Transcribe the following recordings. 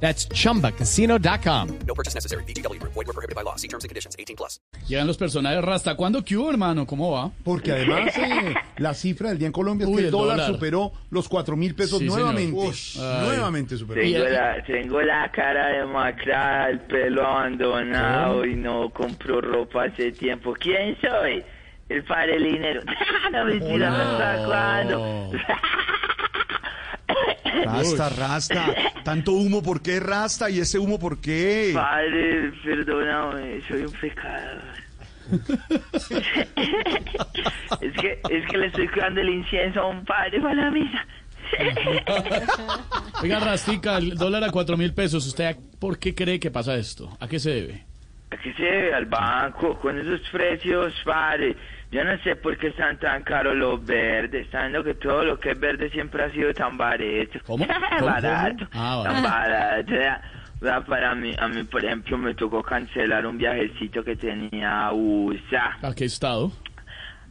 That's chumbacasino.com. No purchase necessary. BGW. Void were prohibited by law. See terms and conditions. 18 plus. Llegan los personajes Rasta. ¿Cuándo qué hubo, hermano? ¿Cómo va? Porque además eh, la cifra del día en Colombia es Uy, que el el dólar, dólar. superó los 4 mil pesos Sí, nuevamente. Ay. Nuevamente superó. Tengo la, tengo la cara demacrada, el pelo abandonado y no compro ropa hace tiempo. ¿Quién soy? El padre Linero. no mentira, no está cuando. Rasta, rasta. Tanto humo, ¿por qué rasta? ¿Y ese humo por qué? padre, perdóname, soy un pecador. es que es que le estoy cuidando el incienso a un padre para la misa. Oiga, Rastica, el dólar a cuatro mil pesos. ¿Usted por qué cree que pasa esto? ¿A qué se debe? ¿A qué se debe al banco con esos precios, padre? Yo no sé por qué están tan caros los verdes, sabiendo que todo lo que es verde siempre ha sido tan barato. ¿Cómo? Barato. Ah, Tan barato. Vea, vea, para mí, a mí, por ejemplo, me tocó cancelar un viajecito que tenía a USA. ¿A qué estado?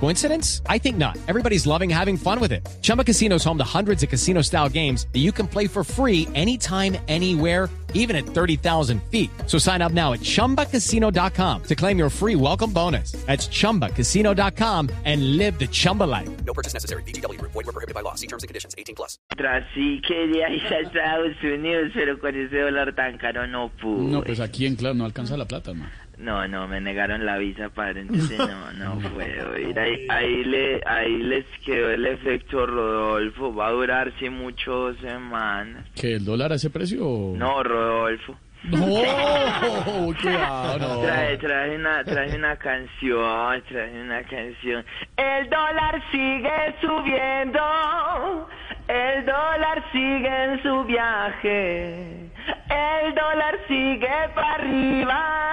Coincidence? I think not. Everybody's loving having fun with it. Chumba Casino is home to hundreds of casino style games that you can play for free anytime, anywhere, even at 30,000 feet. So sign up now at chumbacasino.com to claim your free welcome bonus. That's chumbacasino.com and live the Chumba life. No purchase necessary. BGW. Void were prohibited by law. See terms and conditions. 18 plus. Tras sí quería ir a Estados Unidos, pero con ese dólar tan caro no pude. No, pues aquí en claro no alcanza la plata, hermano. No, no, me negaron la visa, padre, entonces no, no puedo ir. Ahí, ahí, le, ahí les quedó el efecto Rodolfo, va a durar sí muchas semanas. ¿Que el dólar a ese precio? No, Rodolfo. No, cuidado, no. Traje, traje, una, traje una canción, traje una canción. El dólar sigue subiendo, el dólar sigue en su viaje, el dólar sigue para arriba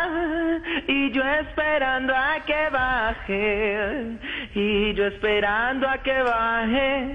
esperando a que baje, y yo esperando a que baje.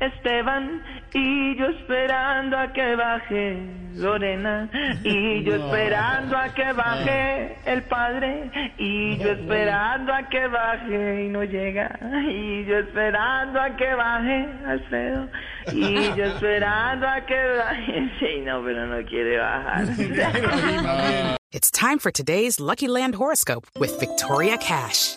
Esteban y yo esperando a que baje Lorena y yo esperando a que baje el padre y yo esperando a que baje y no llega y yo esperando a que baje Alfredo y yo esperando a que baje. Sí no pero no quiere bajar. It's time for today's Lucky Land horoscope with Victoria Cash.